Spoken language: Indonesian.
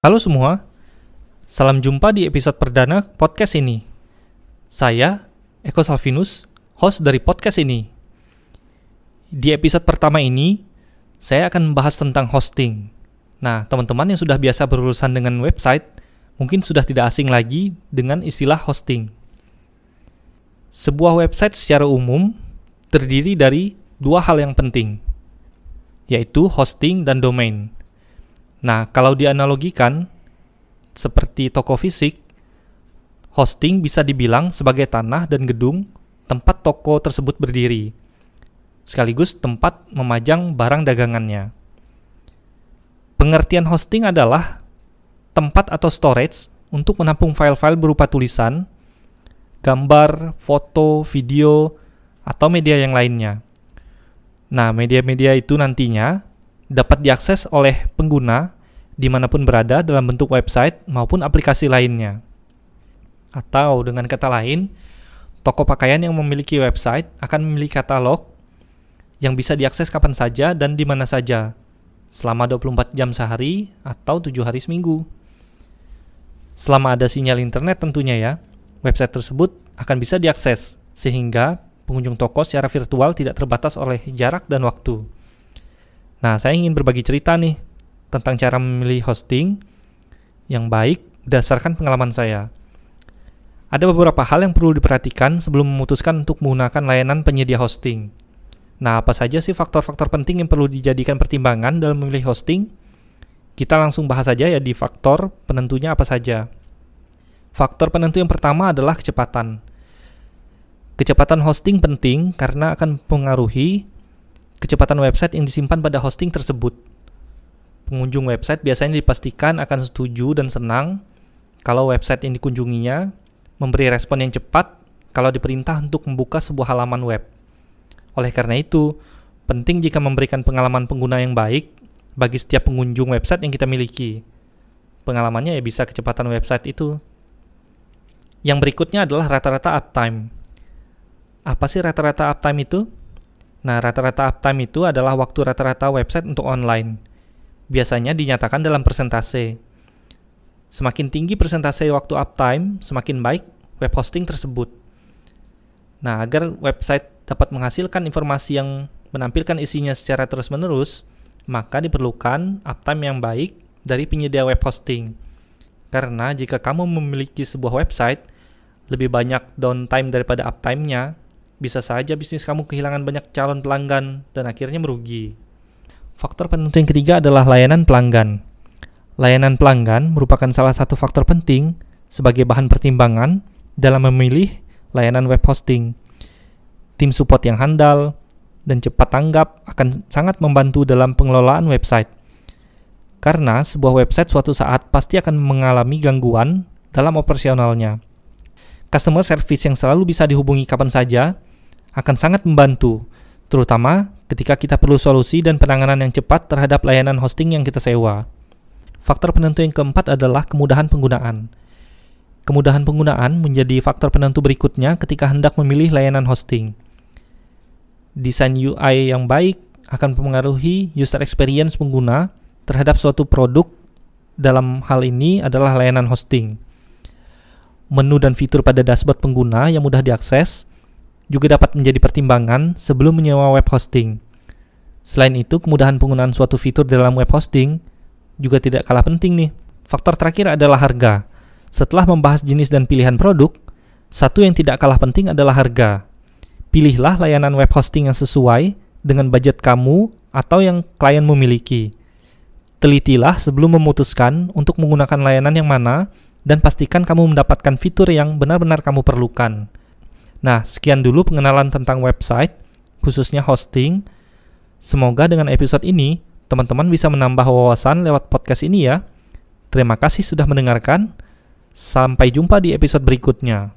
Halo semua, salam jumpa di episode perdana podcast ini. Saya, Eko Salvinus, host dari podcast ini. Di episode pertama ini, saya akan membahas tentang hosting. Nah, teman-teman yang sudah biasa berurusan dengan website, mungkin sudah tidak asing lagi dengan istilah hosting. Sebuah website secara umum terdiri dari dua hal yang penting, yaitu hosting dan domain. Nah, kalau dianalogikan seperti toko fisik, hosting bisa dibilang sebagai tanah dan gedung tempat toko tersebut berdiri, sekaligus tempat memajang barang dagangannya. Pengertian hosting adalah tempat atau storage untuk menampung file-file berupa tulisan, gambar, foto, video, atau media yang lainnya. Nah, media-media itu nantinya dapat diakses oleh pengguna di mana pun berada dalam bentuk website maupun aplikasi lainnya. Atau dengan kata lain, toko pakaian yang memiliki website akan memiliki katalog yang bisa diakses kapan saja dan di mana saja, selama 24 jam sehari atau 7 hari seminggu. Selama ada sinyal internet tentunya ya, website tersebut akan bisa diakses, sehingga pengunjung toko secara virtual tidak terbatas oleh jarak dan waktu. Nah, saya ingin berbagi cerita nih tentang cara memilih hosting yang baik berdasarkan pengalaman saya. Ada beberapa hal yang perlu diperhatikan sebelum memutuskan untuk menggunakan layanan penyedia hosting. Nah, apa saja sih faktor-faktor penting yang perlu dijadikan pertimbangan dalam memilih hosting? Kita langsung bahas saja ya di faktor penentunya apa saja. Faktor penentu yang pertama adalah kecepatan. Kecepatan hosting penting karena akan mempengaruhi kecepatan website yang disimpan pada hosting tersebut. Pengunjung website biasanya dipastikan akan setuju dan senang kalau website yang dikunjunginya memberi respon yang cepat kalau diperintah untuk membuka sebuah halaman web. Oleh karena itu, penting jika memberikan pengalaman pengguna yang baik bagi setiap pengunjung website yang kita miliki. Pengalamannya ya bisa kecepatan website itu. Yang berikutnya adalah rata-rata uptime. Apa sih rata-rata uptime itu? Nah, rata-rata uptime itu adalah waktu rata-rata website untuk online. Biasanya dinyatakan dalam persentase. Semakin tinggi persentase waktu uptime, semakin baik web hosting tersebut. Nah, agar website dapat menghasilkan informasi yang menampilkan isinya secara terus-menerus, maka diperlukan uptime yang baik dari penyedia web hosting. Karena jika kamu memiliki sebuah website, lebih banyak downtime daripada uptime-nya, bisa saja bisnis kamu kehilangan banyak calon pelanggan dan akhirnya merugi. Faktor penentu yang ketiga adalah layanan pelanggan. Layanan pelanggan merupakan salah satu faktor penting sebagai bahan pertimbangan dalam memilih layanan web hosting. Tim support yang handal dan cepat tanggap akan sangat membantu dalam pengelolaan website. Karena sebuah website suatu saat pasti akan mengalami gangguan dalam operasionalnya. Customer service yang selalu bisa dihubungi kapan saja akan sangat membantu, terutama ketika kita perlu solusi dan penanganan yang cepat terhadap layanan hosting yang kita sewa. Faktor penentu yang keempat adalah kemudahan penggunaan. Kemudahan penggunaan menjadi faktor penentu berikutnya ketika hendak memilih layanan hosting. Desain UI yang baik akan mempengaruhi user experience pengguna terhadap suatu produk dalam hal ini adalah layanan hosting. Menu dan fitur pada dashboard pengguna yang mudah diakses juga dapat menjadi pertimbangan sebelum menyewa web hosting. Selain itu, kemudahan penggunaan suatu fitur dalam web hosting juga tidak kalah penting nih. Faktor terakhir adalah harga. Setelah membahas jenis dan pilihan produk, satu yang tidak kalah penting adalah harga. Pilihlah layanan web hosting yang sesuai dengan budget kamu atau yang klien memiliki. Telitilah sebelum memutuskan untuk menggunakan layanan yang mana dan pastikan kamu mendapatkan fitur yang benar-benar kamu perlukan. Nah, sekian dulu pengenalan tentang website, khususnya hosting. Semoga dengan episode ini, teman-teman bisa menambah wawasan lewat podcast ini ya. Terima kasih sudah mendengarkan. Sampai jumpa di episode berikutnya.